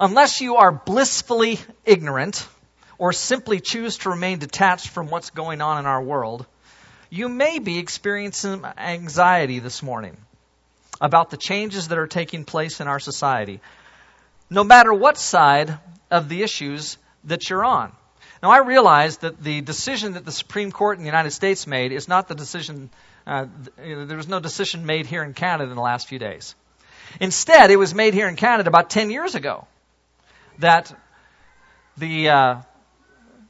Unless you are blissfully ignorant or simply choose to remain detached from what's going on in our world, you may be experiencing anxiety this morning about the changes that are taking place in our society, no matter what side of the issues that you're on. Now, I realize that the decision that the Supreme Court in the United States made is not the decision, uh, there was no decision made here in Canada in the last few days. Instead, it was made here in Canada about 10 years ago that the, uh,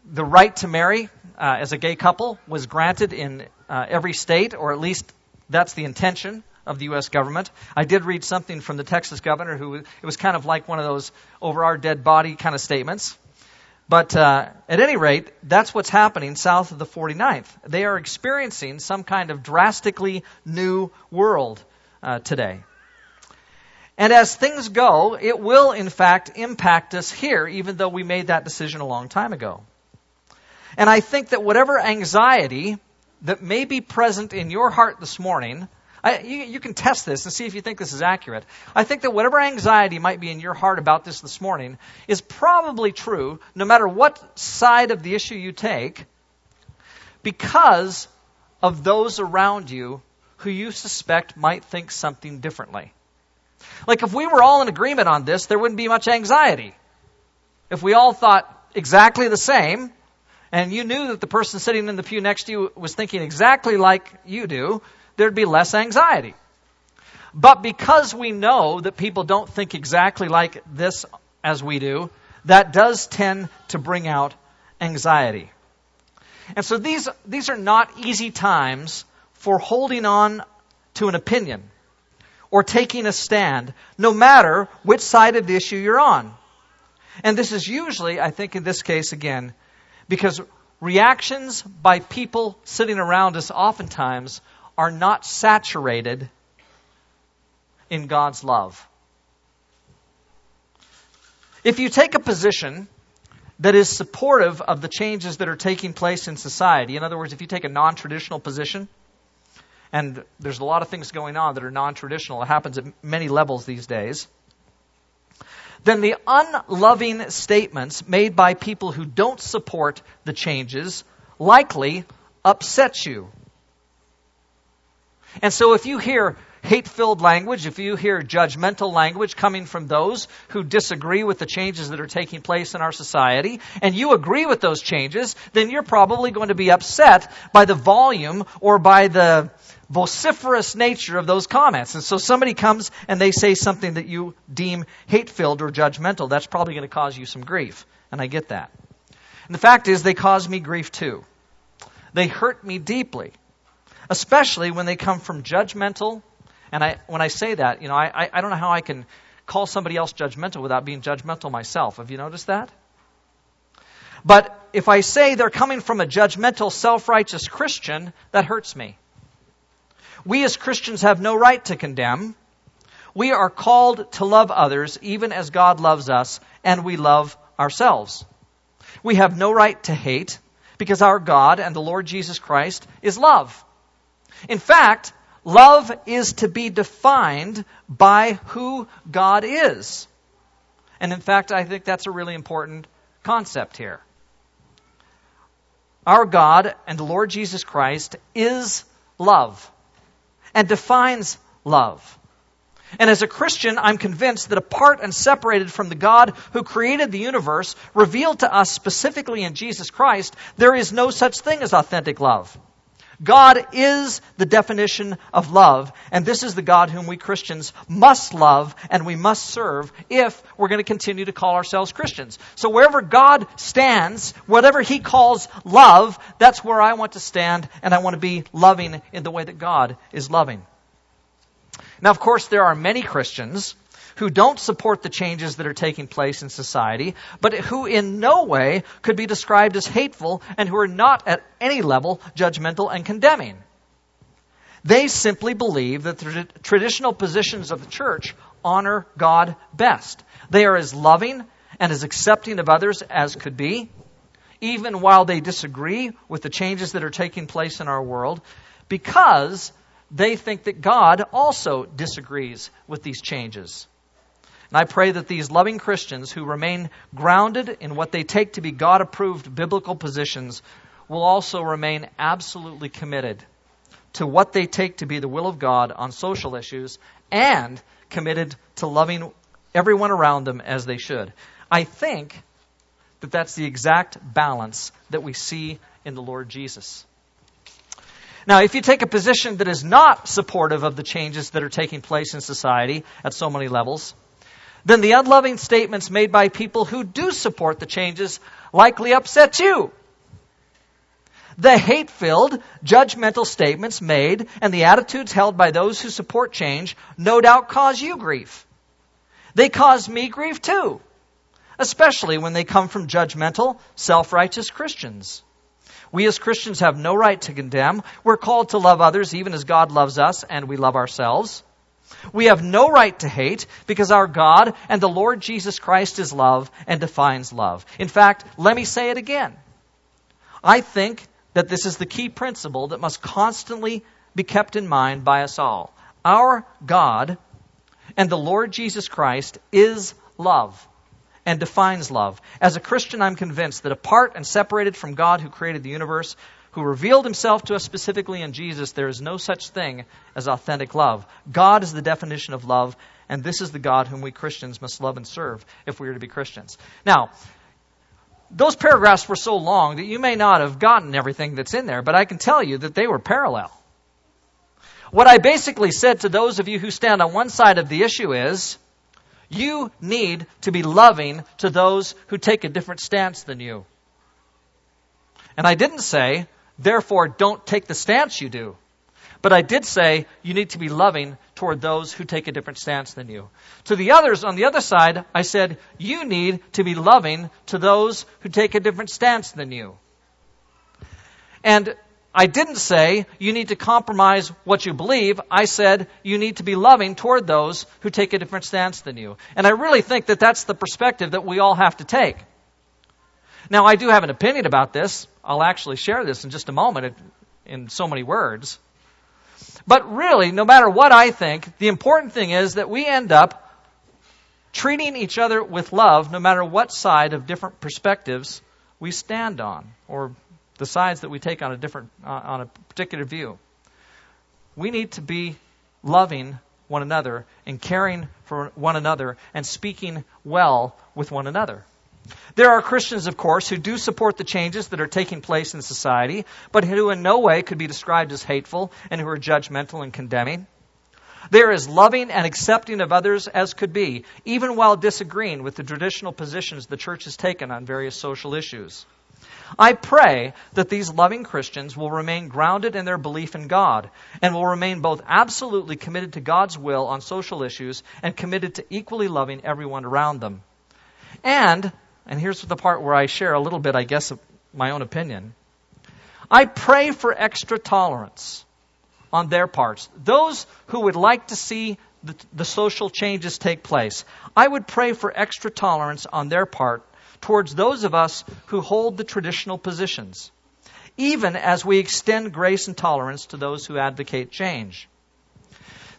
the right to marry uh, as a gay couple was granted in uh, every state, or at least that's the intention of the U.S. government. I did read something from the Texas governor who it was kind of like one of those over our dead body kind of statements. But uh, at any rate, that's what's happening south of the 49th. They are experiencing some kind of drastically new world uh, today. And as things go, it will in fact impact us here, even though we made that decision a long time ago. And I think that whatever anxiety that may be present in your heart this morning I, you, you, can test this and see if you think this is accurate. I think that whatever anxiety might be in your heart about this this morning is probably true no matter what side of the issue you take because of those around you who you suspect might think something differently. Like if we were all in agreement on this, there wouldn't be much anxiety. If we all thought exactly the same, and you knew that the person sitting in the pew next to you was thinking exactly like you do, there'd be less anxiety. But because we know that people don't think exactly like this as we do, that does tend to bring out anxiety. And so these, these are not easy times for holding on to an opinion or taking a stand, no matter which side of the issue you're on. And this is usually, I think in this case again, because reactions by people sitting around us oftentimes are not saturated in God's love. If you take a position that is supportive of the changes that are taking place in society, in other words, if you take a non traditional position, and there's a lot of things going on that are non traditional, it happens at many levels these days, then the unloving statements made by people who don't support the changes likely upset you. And so if you hear hate filled language, if you hear judgmental language coming from those who disagree with the changes that are taking place in our society, and you agree with those changes, then you're probably going to be upset by the volume or by the vociferous nature of those comments. And so somebody comes and they say something that you deem hate filled or judgmental, that's probably going to cause you some grief. And I get that. And the fact is, they cause me grief too. They hurt me deeply especially when they come from judgmental. And I, when I say that, you know, I, I don't know how I can call somebody else judgmental without being judgmental myself. Have you noticed that? But if I say they're coming from a judgmental, self righteous Christian, that hurts me. We as Christians have no right to condemn. We are called to love others even as God loves us and we love ourselves. We have no right to hate because our God and the Lord Jesus Christ is love. In fact, love is to be defined by who God is. And in fact, I think that's a really important concept here. Our God and the Lord Jesus Christ is love and defines love. And as a Christian, I'm convinced that apart and separated from the God who created the universe, revealed to us specifically in Jesus Christ, there is no such thing as authentic love. God is the definition of love, and this is the God whom we Christians must love and we must serve if we're going to continue to call ourselves Christians. So wherever God stands, whatever He calls love, that's where I want to stand, and I want to be loving in the way that God is loving. Now, of course, there are many Christians who don't support the changes that are taking place in society, but who in no way could be described as hateful and who are not at any level judgmental and condemning. They simply believe that the traditional positions of the church honor God best. They are as loving and as accepting of others as could be, even while they disagree with the changes that are taking place in our world, because they think that God also disagrees with these changes. And I pray that these loving Christians who remain grounded in what they take to be God approved biblical positions will also remain absolutely committed to what they take to be the will of God on social issues and committed to loving everyone around them as they should. I think that that's the exact balance that we see in the Lord Jesus. Now, if you take a position that is not supportive of the changes that are taking place in society at so many levels, then the unloving statements made by people who do support the changes likely upset you. The hate filled, judgmental statements made and the attitudes held by those who support change no doubt cause you grief. They cause me grief too, especially when they come from judgmental, self righteous Christians. We as Christians have no right to condemn. We're called to love others even as God loves us and we love ourselves. We have no right to hate because our God and the Lord Jesus Christ is love and defines love. In fact, let me say it again. I think that this is the key principle that must constantly be kept in mind by us all. Our God and the Lord Jesus Christ is love and defines love. As a Christian, I'm convinced that apart and separated from God who created the universe, who revealed himself to us specifically in Jesus, there is no such thing as authentic love. God is the definition of love, and this is the God whom we Christians must love and serve if we are to be Christians. Now, those paragraphs were so long that you may not have gotten everything that's in there, but I can tell you that they were parallel. What I basically said to those of you who stand on one side of the issue is you need to be loving to those who take a different stance than you. And I didn't say, therefore, don't take the stance you do. But I did say you need to be loving toward those who take a different stance than you. To the others on the other side, I said you need to be loving to those who take a different stance than you. And I didn't say you need to compromise what you believe. I said you need to be loving toward those who take a different stance than you. And I really think that that's the perspective that we all have to take. Now, I do have an opinion about this. I'll actually share this in just a moment in so many words. But really, no matter what I think, the important thing is that we end up treating each other with love no matter what side of different perspectives we stand on or the sides that we take on a different uh, on a particular view. We need to be loving one another and caring for one another and speaking well with one another. There are Christians, of course, who do support the changes that are taking place in society, but who in no way could be described as hateful and who are judgmental and condemning. They are as loving and accepting of others as could be, even while disagreeing with the traditional positions the church has taken on various social issues. I pray that these loving Christians will remain grounded in their belief in God and will remain both absolutely committed to God's will on social issues and committed to equally loving everyone around them. And, and here's the part where I share a little bit, I guess, of my own opinion. I pray for extra tolerance on their parts. Those who would like to see the, the, social changes take place. I would pray for extra tolerance on their part towards those of us who hold the traditional positions, even as we extend grace and tolerance to those who advocate change.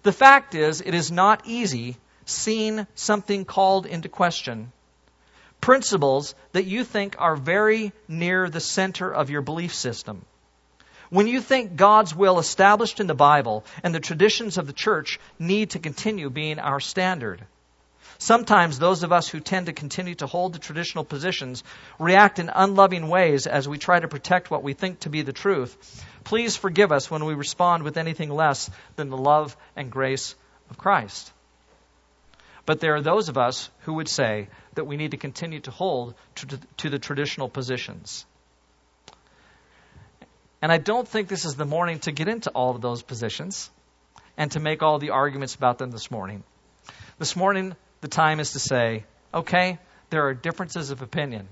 The fact is, it is not easy seeing something called into question, principles that you think are very near the center of your belief system. When you think God's will established in the Bible and the traditions of the church need to continue being our standard. Sometimes those of us who tend to continue to hold the traditional positions react in unloving ways as we try to protect what we think to be the truth. Please forgive us when we respond with anything less than the love and grace of Christ. But there are those of us who would say that we need to continue to hold to, to the traditional positions. And I don't think this is the morning to get into all of those positions and to make all the arguments about them this morning. This morning, the time is to say, okay, there are differences of opinion.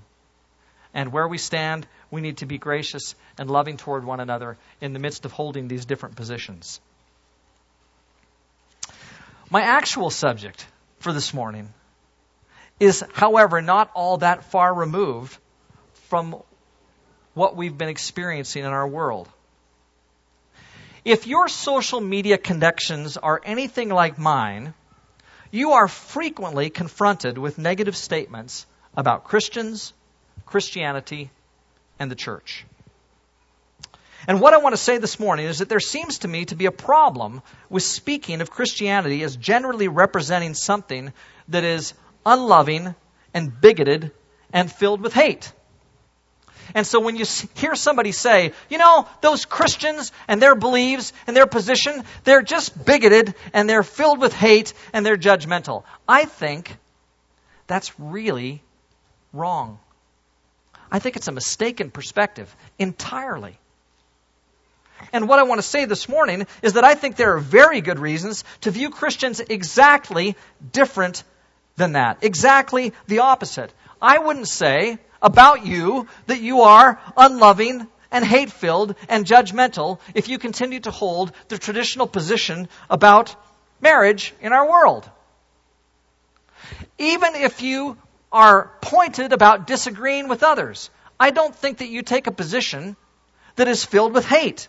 And where we stand, we need to be gracious and loving toward one another in the midst of holding these different positions. My actual subject for this morning is, however, not all that far removed from what we've been experiencing in our world. If your social media connections are anything like mine, you are frequently confronted with negative statements about Christians, Christianity, and the church. And what I want to say this morning is that there seems to me to be a problem with speaking of Christianity as generally representing something that is unloving and bigoted and filled with hate. And so when you hear somebody say, you know, those Christians and their beliefs and their position, they're just bigoted and they're filled with hate and they're judgmental. I think that's really wrong. I think it's a mistaken perspective entirely. And what I want to say this morning is that I think there are very good reasons to view Christians exactly different than that. Exactly the opposite. I wouldn't say about you that you are unloving and hate filled and judgmental if you continue to hold the traditional position about marriage in our world. Even if you are pointed about disagreeing with others, I don't think that you take a position that is filled with hate.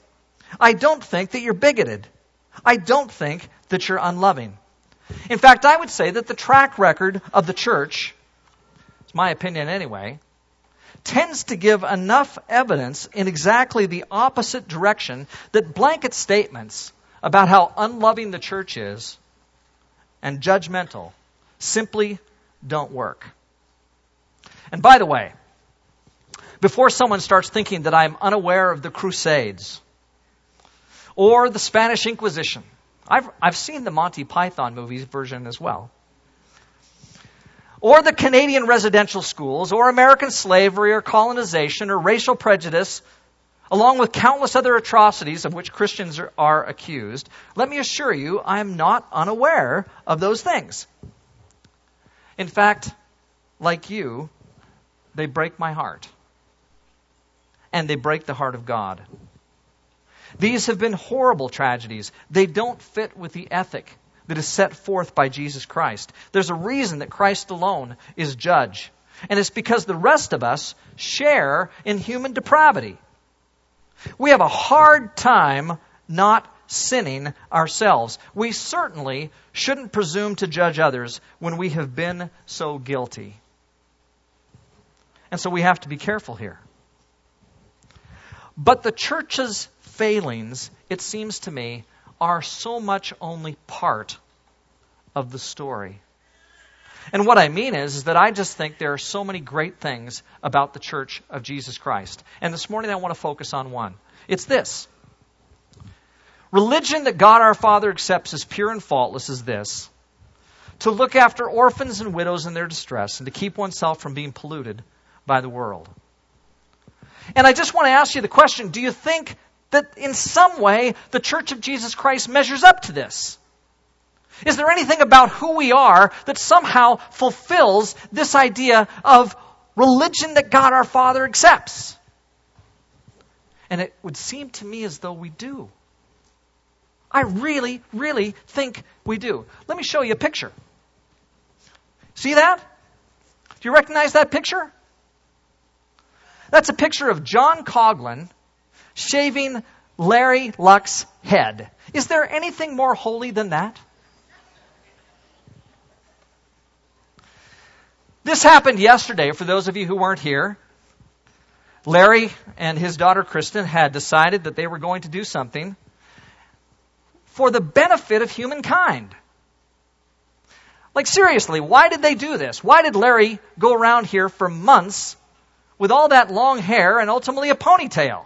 I don't think that you're bigoted. I don't think that you're unloving. In fact, I would say that the track record of the church, it's my opinion anyway, tends to give enough evidence in exactly the opposite direction that blanket statements about how unloving the church is and judgmental simply don't work. And by the way, before someone starts thinking that I'm unaware of the Crusades or the Spanish Inquisition, I've, I've seen the Monty Python movies version as well or the Canadian residential schools, or American slavery, or colonization, or racial prejudice, along with countless other atrocities of which Christians are, are, accused, let me assure you, I am not unaware of those things. In fact, like you, they break my heart. And they break the heart of God. These have been horrible tragedies. They don't fit with the ethic that is set forth by Jesus Christ. There's a reason that Christ alone is judge. And it's because the rest of us share in human depravity. We have a hard time not sinning ourselves. We certainly shouldn't presume to judge others when we have been so guilty. And so we have to be careful here. But the church's failings, it seems to me, are so much only part of the story. And what I mean is, is that I just think there are so many great things about the church of Jesus Christ. And this morning I want to focus on one. It's this. Religion that God our Father accepts as pure and faultless is this to look after orphans and widows in their distress and to keep oneself from being polluted by the world. And I just want to ask you the question do you think that in some way the Church of Jesus Christ measures up to this? Is there anything about who we are that somehow fulfills this idea of religion that God our Father accepts? And it would seem to me as though we do. I really, really think we do. Let me show you a picture. See that? Do you recognize that picture? That's a picture of John Coughlin shaving Larry Luck's head. Is there anything more holy than that? This happened yesterday for those of you who weren't here. Larry and his daughter Kristen had decided that they were going to do something for the benefit of humankind. Like, seriously, why did they do this? Why did Larry go around here for months with all that long hair and ultimately a ponytail?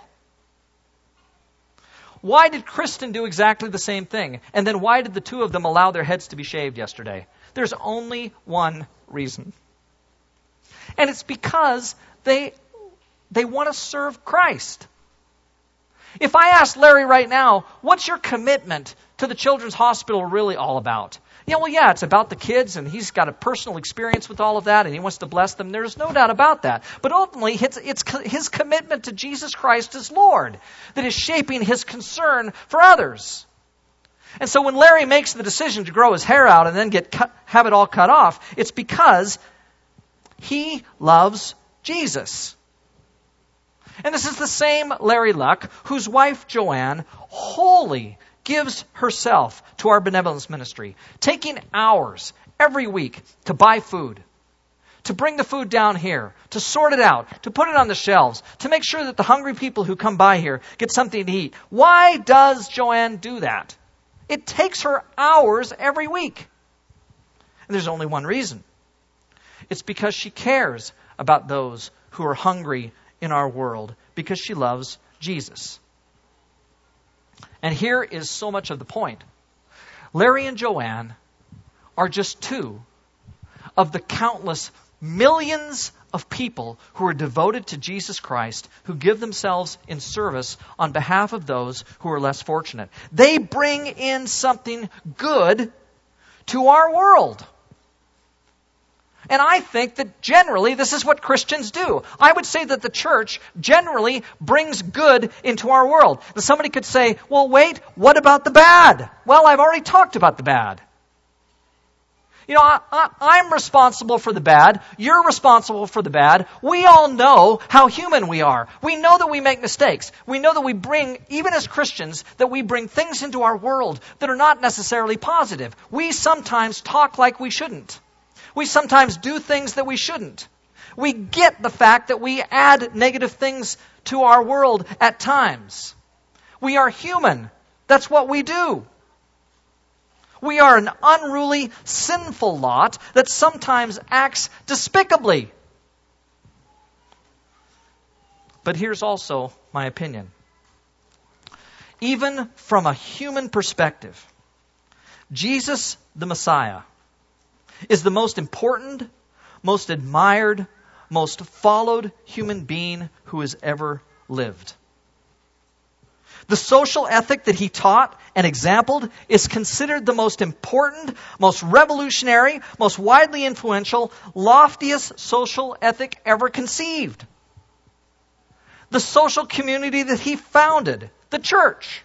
Why did Kristen do exactly the same thing? And then why did the two of them allow their heads to be shaved yesterday? There's only one reason. And it's because they, they want to serve Christ. If I ask Larry right now, what's your commitment to the Children's Hospital really all about? Yeah, well, yeah, it's about the kids, and he's got a personal experience with all of that, and he wants to bless them. There's no doubt about that. But ultimately, it's, it's his commitment to Jesus Christ as Lord that is shaping his concern for others. And so when Larry makes the decision to grow his hair out and then get cut, have it all cut off, it's because he loves Jesus. And this is the same Larry Luck whose wife Joanne wholly gives herself to our benevolence ministry, taking hours every week to buy food, to bring the food down here, to sort it out, to put it on the shelves, to make sure that the hungry people who come by here get something to eat. Why does Joanne do that? It takes her hours every week. And there's only one reason. It's because she cares about those who are hungry in our world, because she loves Jesus. And here is so much of the point. Larry and Joanne are just two of the countless millions of people who are devoted to Jesus Christ, who give themselves in service on behalf of those who are less fortunate. They bring in something good to our world. And I think that generally this is what Christians do. I would say that the church generally brings good into our world. And somebody could say, well, wait, what about the bad? Well, I've already talked about the bad. You know, I, am responsible for the bad. You're responsible for the bad. We all know how human we are. We know that we make mistakes. We know that we bring, even as Christians, that we bring things into our world that are not necessarily positive. We sometimes talk like we shouldn't. We sometimes do things that we shouldn't. We get the fact that we add negative things to our world at times. We are human. That's what we do. We are an unruly, sinful lot that sometimes acts despicably. But here's also my opinion. Even from a human perspective, Jesus the Messiah is the most important, most admired, most followed human being who has ever lived. The social ethic that he taught and exampled is considered the most important, most revolutionary, most widely influential, loftiest social ethic ever conceived. The social community that he founded, the church,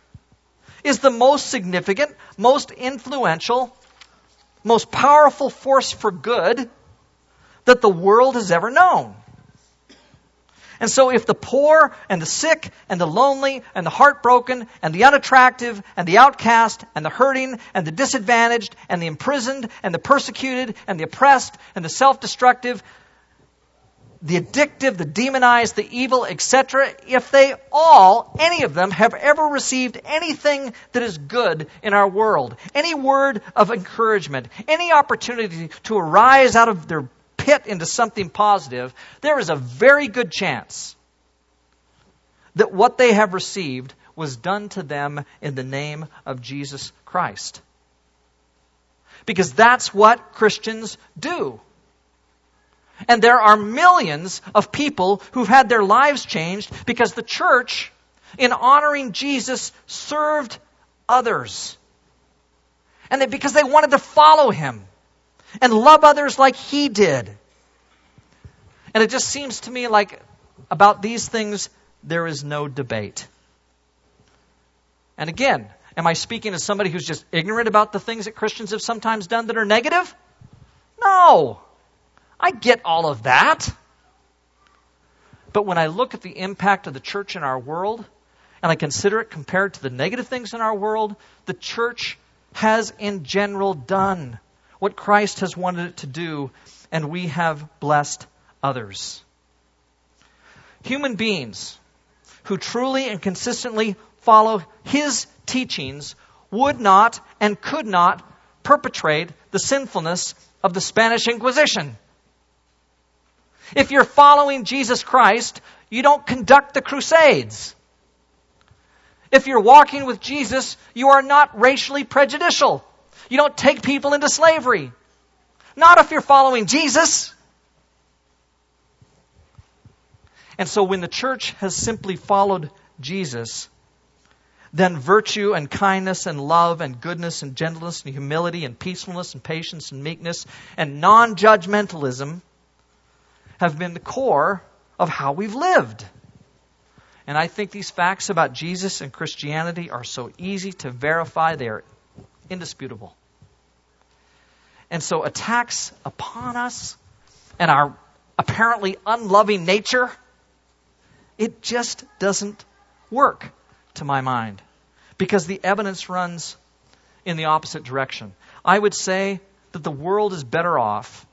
is the most significant, most influential, most powerful force for good that the world has ever known. And so, if the poor and the sick and the lonely and the heartbroken and the unattractive and the outcast and the hurting and the disadvantaged and the imprisoned and the persecuted and the oppressed and the self destructive, the addictive, the demonized, the evil, etc., if they all, any of them, have ever received anything that is good in our world, any word of encouragement, any opportunity to arise out of their pit into something positive, there is a very good chance that what they have received was done to them in the name of Jesus Christ. Because that's what Christians do. And there are millions of people who've had their lives changed because the church, in honoring Jesus, served others. And because they wanted to follow him and love others like he did. And it just seems to me like about these things, there is no debate. And again, am I speaking as somebody who's just ignorant about the things that Christians have sometimes done that are negative? No. I get all of that. But when I look at the impact of the church in our world, and I consider it compared to the negative things in our world, the church has in general done what Christ has wanted it to do, and we have blessed others. Human beings who truly and consistently follow his teachings would not and could not perpetrate the sinfulness of the Spanish Inquisition. If you're following Jesus Christ, you don't conduct the Crusades. If you're walking with Jesus, you are not racially prejudicial. You don't take people into slavery. Not if you're following Jesus. And so when the church has simply followed Jesus, then virtue and kindness and love and goodness and gentleness and humility and peacefulness and patience and meekness and non judgmentalism have been the core of how we've lived. And I think these facts about Jesus and Christianity are so easy to verify, they are indisputable. And so attacks upon us and our apparently unloving nature, it just doesn't work to my mind. because the evidence runs in the opposite direction. I would say that the world is better off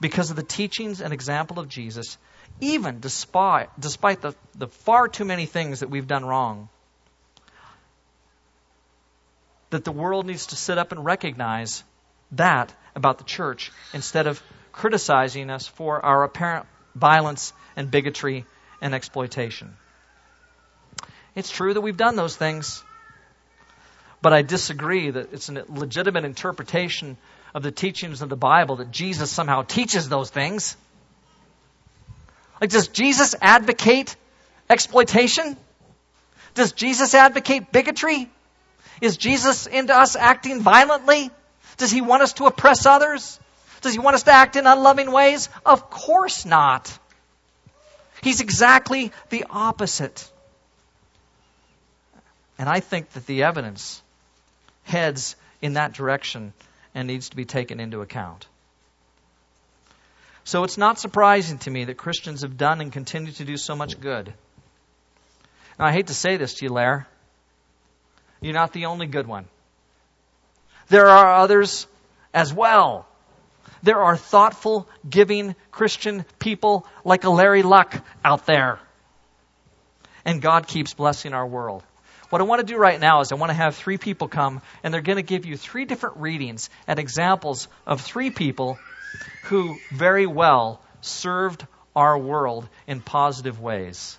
because of the teachings and example of Jesus, even despite, despite the, the far too many things that we've done wrong. That the world needs to sit up and recognize that about the church instead of criticizing us for our apparent violence and bigotry and exploitation. It's true that we've done those things, but I disagree that it's a legitimate interpretation of the teachings of the Bible that Jesus somehow teaches those things. Like, does Jesus advocate exploitation? Does Jesus advocate bigotry? Is Jesus into us acting violently? Does he want us to oppress others? Does he want us to act in unloving ways? Of course not. He's exactly the opposite. And I think that the evidence heads in that direction and needs to be taken into account. So it's not surprising to me that Christians have done and continue to do so much good. Now, I hate to say this to you, Lair. You're not the only good one. There are others as well. There are thoughtful, giving Christian people like a Larry Luck out there. And God keeps blessing our world. What I want to do right now is I want to have three people come, and they're going to give you three different readings and examples of three people who very well served our world in positive ways.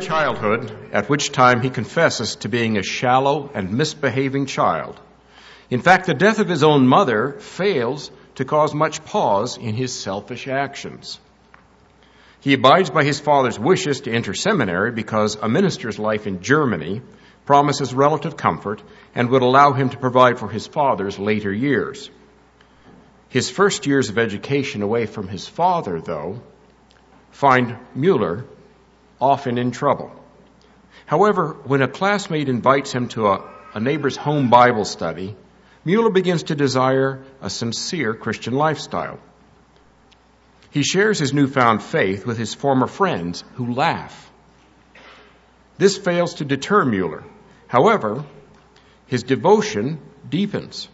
Childhood, at which time he confesses to being a shallow and misbehaving child. In fact, the death of his own mother fails to cause much pause in his selfish actions. He abides by his father's wishes to enter seminary because a minister's life in Germany promises relative comfort and would allow him to provide for his father's later years. His first years of education away from his father, though, find Mueller often in trouble. However, when a classmate invites him to a, a neighbor's home Bible study, Mueller begins to desire a sincere Christian lifestyle. He shares his newfound faith with his former friends who laugh. This fails to deter Mueller. However, his devotion deepens.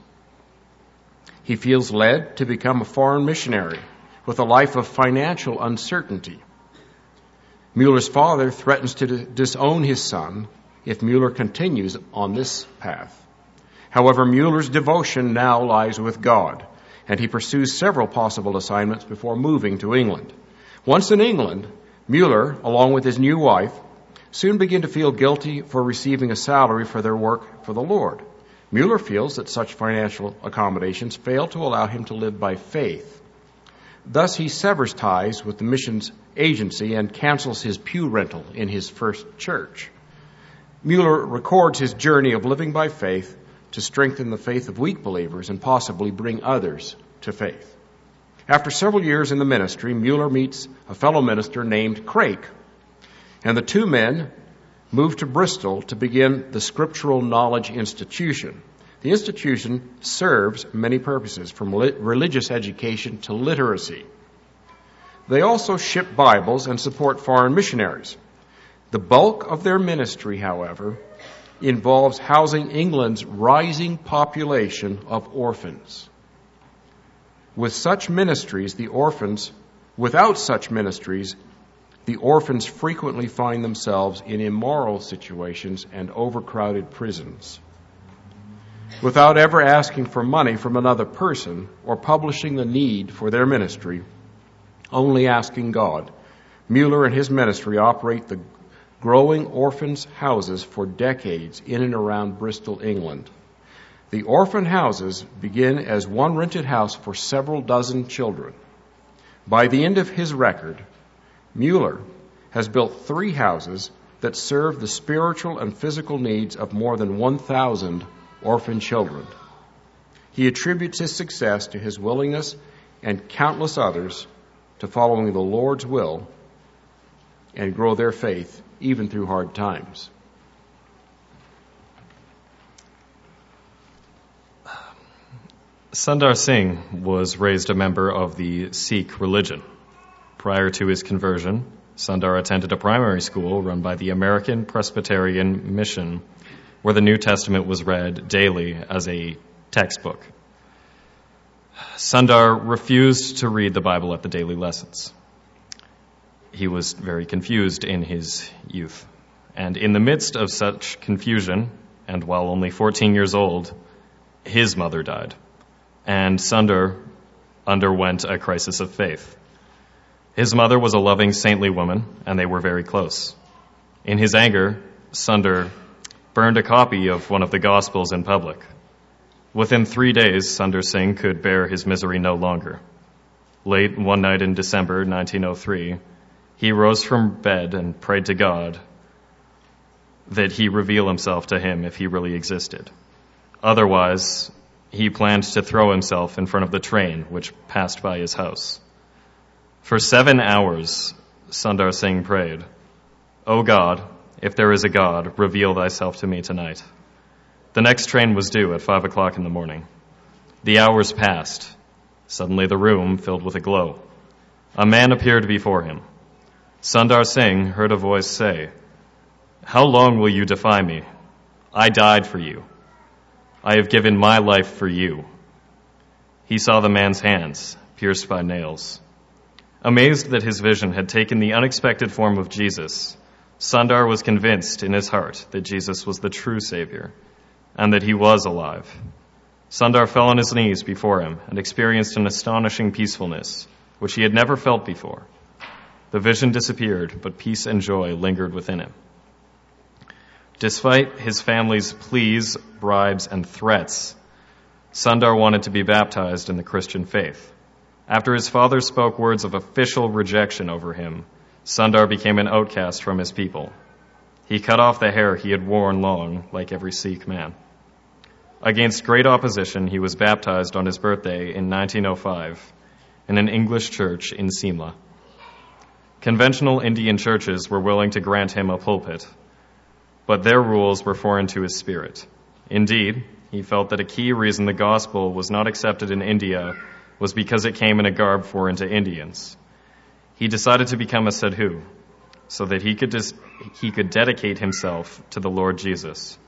He feels led to become a foreign missionary with a life of financial uncertainty. Mueller's father threatens to disown his son if Mueller continues on this path. However, Mueller's devotion now lies with God and he pursues several possible assignments before moving to England. Once in England, Mueller, along with his new wife, soon begin to feel guilty for receiving a salary for their work for the Lord. Mueller feels that such financial accommodations fail to allow him to live by faith. Thus, he severs ties with the missions agency and cancels his pew rental in his first church. Mueller records his journey of living by faith to strengthen the faith of weak believers and possibly bring others to faith. After several years in the ministry, Mueller meets a fellow minister named Craik, and the two men move to Bristol to begin the Scriptural Knowledge Institution. The institution serves many purposes, from religious education to literacy. They also ship Bibles and support foreign missionaries. The bulk of their ministry, however, involves housing England's rising population of orphans. With such ministries, the orphans, without such ministries, the orphans frequently find themselves in immoral situations and overcrowded prisons. Without ever asking for money from another person or publishing the need for their ministry, only asking God, Mueller and his ministry operate the growing orphans' houses for decades in and around Bristol, England. The orphan houses begin as one rented house for several dozen children. By the end of his record, Mueller has built three houses that serve the spiritual and physical needs of more than 1,000 orphan children. He attributes his success to his willingness and countless others to following the Lord's will and grow their faith even through hard times. Sundar Singh was raised a member of the Sikh religion. Prior to his conversion, Sundar attended a primary school run by the American Presbyterian Mission, where the New Testament was read daily as a textbook. Sundar refused to read the Bible at the daily lessons. He was very confused in his youth. And in the midst of such confusion, and while only 14 years old, his mother died. And Sundar underwent a crisis of faith. His mother was a loving, saintly woman, and they were very close. In his anger, Sundar burned a copy of one of the Gospels in public. Within three days, Sundar Singh could bear his misery no longer. Late one night in December 1903, he rose from bed and prayed to God that he reveal himself to him if he really existed. Otherwise, he planned to throw himself in front of the train which passed by his house. For seven hours, Sundar Singh prayed, O God, if there is a God, reveal thyself to me tonight. The next train was due at five o'clock in the morning. The hours passed. Suddenly the room filled with a glow. A man appeared before him. Sundar Singh heard a voice say, How long will you defy me? I died for you. I have given my life for you. He saw the man's hands, pierced by nails. Amazed that his vision had taken the unexpected form of Jesus, Sundar was convinced in his heart that Jesus was the true Savior and that he was alive. Sundar fell on his knees before him and experienced an astonishing peacefulness, which he had never felt before. The vision disappeared, but peace and joy lingered within him. Despite his family's pleas, bribes, and threats, Sundar wanted to be baptized in the Christian faith. After his father spoke words of official rejection over him, Sundar became an outcast from his people. He cut off the hair he had worn long, like every Sikh man. Against great opposition, he was baptized on his birthday in 1905 in an English church in Simla. Conventional Indian churches were willing to grant him a pulpit, but their rules were foreign to his spirit. Indeed, he felt that a key reason the gospel was not accepted in India was because it came in a garb foreign to Indians. He decided to become a sadhu so that he could, dis- he could dedicate himself to the Lord Jesus.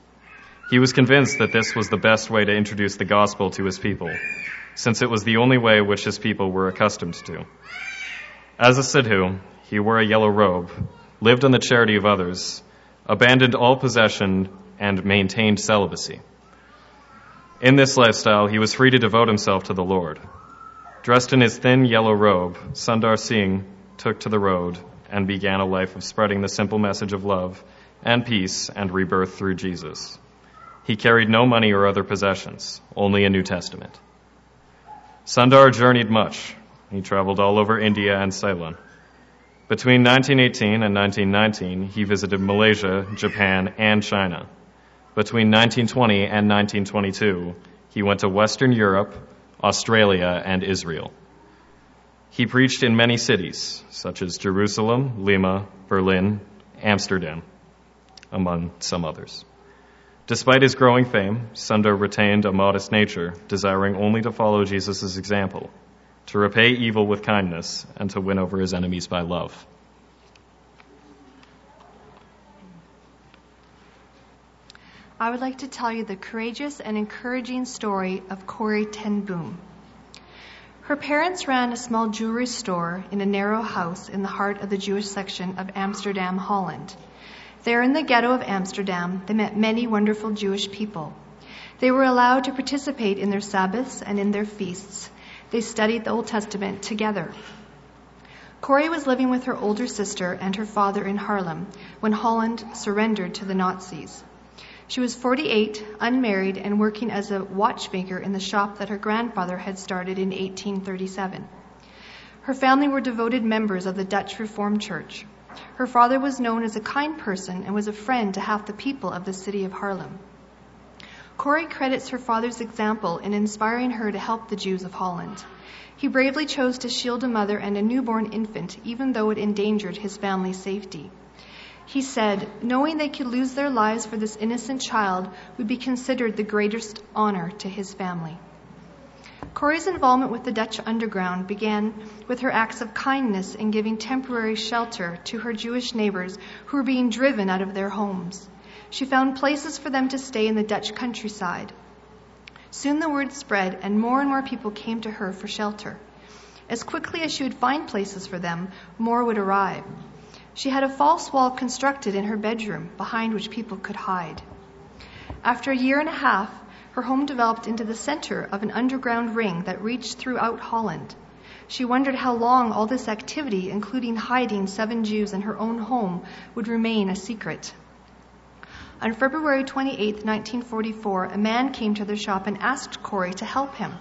He was convinced that this was the best way to introduce the gospel to his people, since it was the only way which his people were accustomed to. As a sadhu, he wore a yellow robe, lived on the charity of others, abandoned all possession, and maintained celibacy. In this lifestyle, he was free to devote himself to the Lord. Dressed in his thin yellow robe, Sundar Singh took to the road and began a life of spreading the simple message of love and peace and rebirth through Jesus. He carried no money or other possessions, only a New Testament. Sundar journeyed much. He traveled all over India and Ceylon. Between 1918 and 1919, he visited Malaysia, Japan, and China. Between 1920 and 1922, he went to Western Europe, Australia, and Israel. He preached in many cities, such as Jerusalem, Lima, Berlin, Amsterdam, among some others. Despite his growing fame, Sundar retained a modest nature, desiring only to follow Jesus' example, to repay evil with kindness, and to win over his enemies by love. I would like to tell you the courageous and encouraging story of Corrie ten Boom. Her parents ran a small jewelry store in a narrow house in the heart of the Jewish section of Amsterdam, Holland. There in the ghetto of Amsterdam, they met many wonderful Jewish people. They were allowed to participate in their Sabbaths and in their feasts. They studied the Old Testament together. Corrie was living with her older sister and her father in Haarlem when Holland surrendered to the Nazis. She was 48, unmarried, and working as a watchmaker in the shop that her grandfather had started in 1837. Her family were devoted members of the Dutch Reformed Church. Her father was known as a kind person and was a friend to half the people of the city of Haarlem. Corrie credits her father's example in inspiring her to help the Jews of Holland. He bravely chose to shield a mother and a newborn infant, even though it endangered his family's safety. He said, knowing they could lose their lives for this innocent child would be considered the greatest honor to his family. Corrie's involvement with the Dutch underground began with her acts of kindness in giving temporary shelter to her Jewish neighbors who were being driven out of their homes. She found places for them to stay in the Dutch countryside. Soon the word spread, and more and more people came to her for shelter. As quickly as she would find places for them, more would arrive. She had a false wall constructed in her bedroom behind which people could hide. After a year and a half, her home developed into the center of an underground ring that reached throughout Holland. She wondered how long all this activity, including hiding seven Jews in her own home, would remain a secret. On February 28, 1944, a man came to their shop and asked Corrie to help him.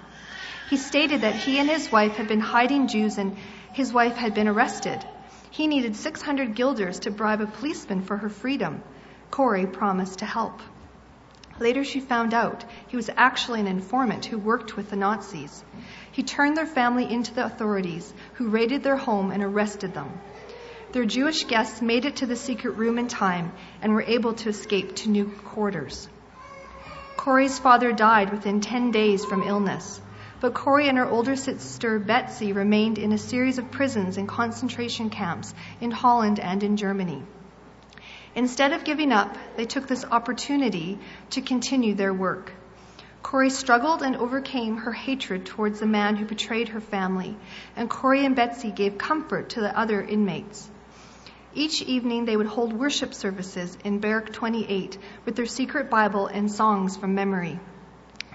He stated that he and his wife had been hiding Jews and his wife had been arrested. He needed 600 guilders to bribe a policeman for her freedom. Corrie promised to help. Later, she found out he was actually an informant who worked with the Nazis. He turned their family into the authorities, who raided their home and arrested them. Their Jewish guests made it to the secret room in time and were able to escape to new quarters. Corrie's father died within 10 days from illness, but Corrie and her older sister Betsy remained in a series of prisons and concentration camps in Holland and in Germany. Instead of giving up, they took this opportunity to continue their work. Corrie struggled and overcame her hatred towards the man who betrayed her family, and Corrie and Betsy gave comfort to the other inmates. Each evening, they would hold worship services in Barrack 28 with their secret Bible and songs from memory.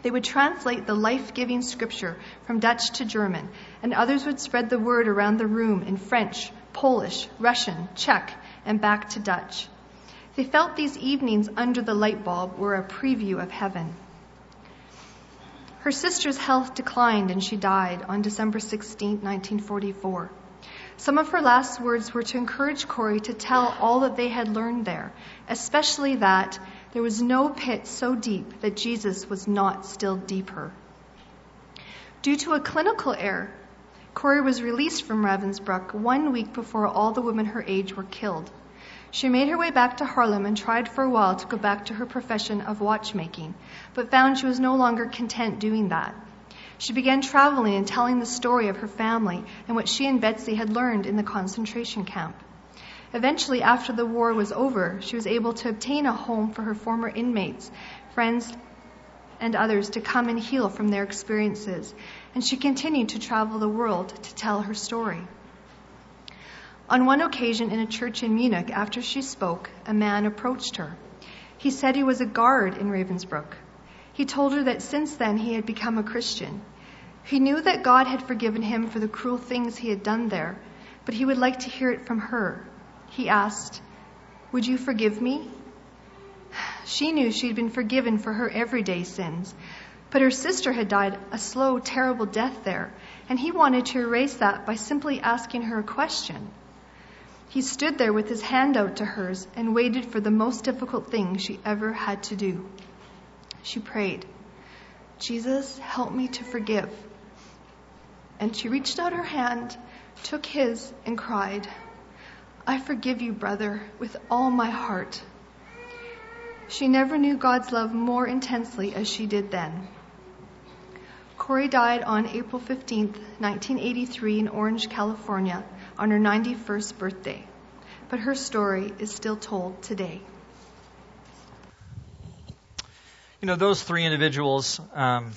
They would translate the life giving scripture from Dutch to German, and others would spread the word around the room in French, Polish, Russian, Czech, and back to Dutch. They felt these evenings under the light bulb were a preview of heaven. Her sister's health declined and she died on December 16, 1944. Some of her last words were to encourage Corrie to tell all that they had learned there, especially that there was no pit so deep that Jesus was not still deeper. Due to a clinical error, Corrie was released from Ravensbrück one week before all the women her age were killed. She made her way back to Haarlem and tried for a while to go back to her profession of watchmaking, but found she was no longer content doing that. She began traveling and telling the story of her family and what she and Betsy had learned in the concentration camp. Eventually, after the war was over, she was able to obtain a home for her former inmates, friends, and others to come and heal from their experiences, and she continued to travel the world to tell her story. On one occasion in a church in Munich, after she spoke, a man approached her. He said he was a guard in Ravensbrück. He told her that since then he had become a Christian. He knew that God had forgiven him for the cruel things he had done there, but he would like to hear it from her. He asked, Would you forgive me? She knew she had been forgiven for her everyday sins, but her sister had died a slow, terrible death there, and he wanted to erase that by simply asking her a question. He stood there with his hand out to hers and waited for the most difficult thing she ever had to do. She prayed, Jesus, help me to forgive. And she reached out her hand, took his, and cried, I forgive you, brother, with all my heart. She never knew God's love more intensely as she did then. Corrie died on April 15, 1983, in Orange, California on her 91st birthday, but her story is still told today. You know, those three individuals, um,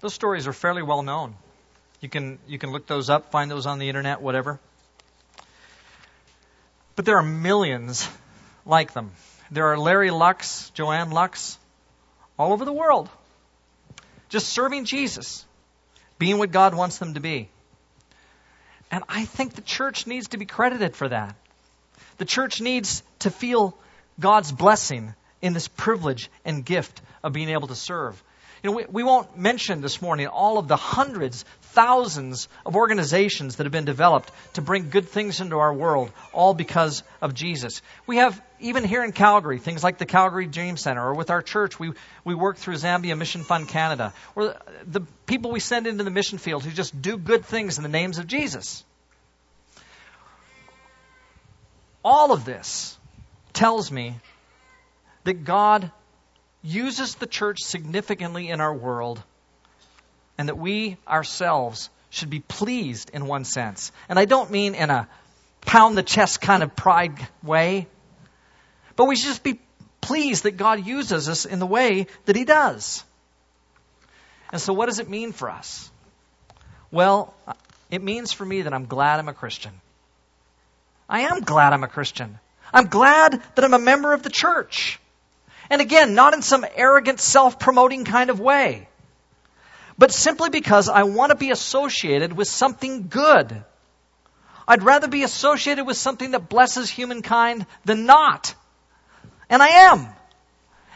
those stories are fairly well known. You can, you can look those up, find those on the internet, whatever. But there are millions like them. There are Larry Lux, Joanne Lux, all over the world, just serving Jesus, being what God wants them to be. And I think the church needs to be credited for that. The church needs to feel God's blessing in this privilege and gift of being able to serve. You know, we, we won't mention this morning all of the hundreds, thousands of organizations that have been developed to bring good things into our world, all because of Jesus. We have, even here in Calgary, things like the Calgary Dream Center, or with our church, we, we work through Zambia Mission Fund Canada, or the people we send into the mission field who just do good things in the names of Jesus. All of this tells me that God uses the church significantly in our world and that we ourselves should be pleased in one sense. And I don't mean in a pound the chest kind of pride way, but we should just be pleased that God uses us in the way that He does. And so, what does it mean for us? Well, it means for me that I'm glad I'm a Christian. I am glad I'm a Christian. I'm glad that I'm a member of the church. And again, not in some arrogant, self promoting kind of way, but simply because I want to be associated with something good. I'd rather be associated with something that blesses humankind than not. And I am.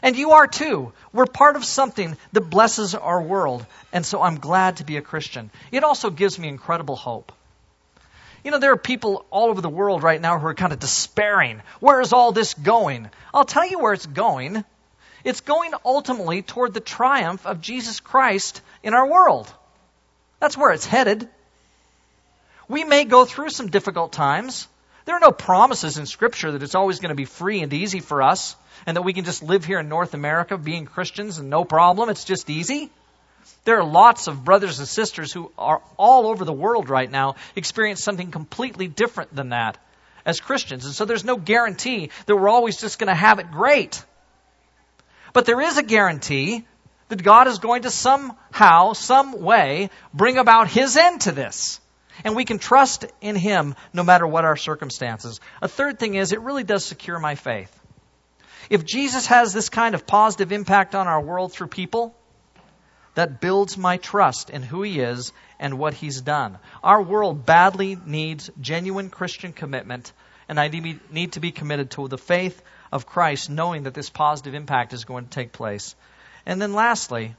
And you are too. We're part of something that blesses our world. And so I'm glad to be a Christian. It also gives me incredible hope. You know, there are people all over the world right now who are kind of despairing. Where is all this going? I'll tell you where it's going. It's going ultimately toward the triumph of Jesus Christ in our world. That's where it's headed. We may go through some difficult times. There are no promises in Scripture that it's always going to be free and easy for us and that we can just live here in North America being Christians and no problem. It's just easy. There are lots of brothers and sisters who are all over the world right now experience something completely different than that as Christians. And so there's no guarantee that we're always just going to have it great. But there is a guarantee that God is going to somehow, some way, bring about His end to this. And we can trust in Him no matter what our circumstances. A third thing is, it really does secure my faith. If Jesus has this kind of positive impact on our world through people, that builds my trust in who He is and what He's done. Our world badly needs genuine Christian commitment, and I need to be committed to the faith of Christ, knowing that this positive impact is going to take place. And then lastly,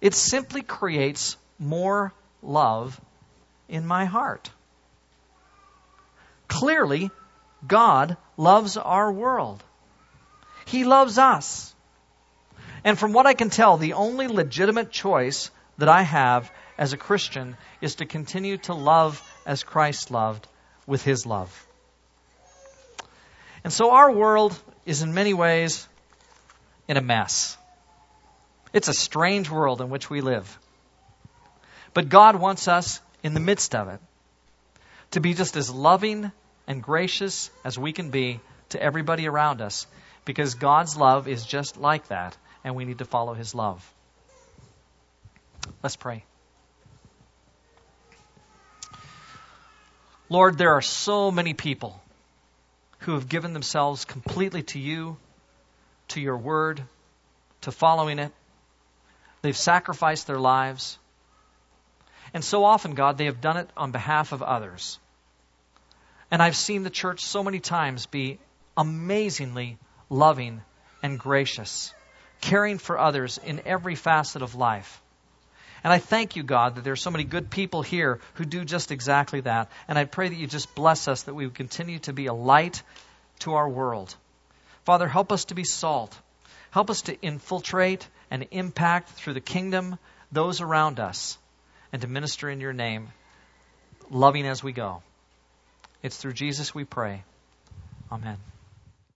it simply creates more love in my heart. Clearly, God loves our world. He loves us. And from what I can tell, the only legitimate choice that I have as a Christian is to continue to love as Christ loved with his love. And so our world is in many ways in a mess. It's a strange world in which we live. But God wants us in the midst of it to be just as loving and gracious as we can be to everybody around us because God's love is just like that and we need to follow his love. Let's pray. Lord, there are so many people who have given themselves completely to you, to your word, to following it. They've sacrificed their lives. And so often, God, they have done it on behalf of others. And I've seen the church so many times be amazingly loving and gracious caring for others in every facet of life. And I thank you, God, that there are so many good people here who do just exactly that. And I pray that you just bless us, that we would continue to be a light to our world. Father, help us to be salt. Help us to infiltrate and impact through the kingdom those around us and to minister in your name, loving as we go. It's through Jesus we pray. Amen.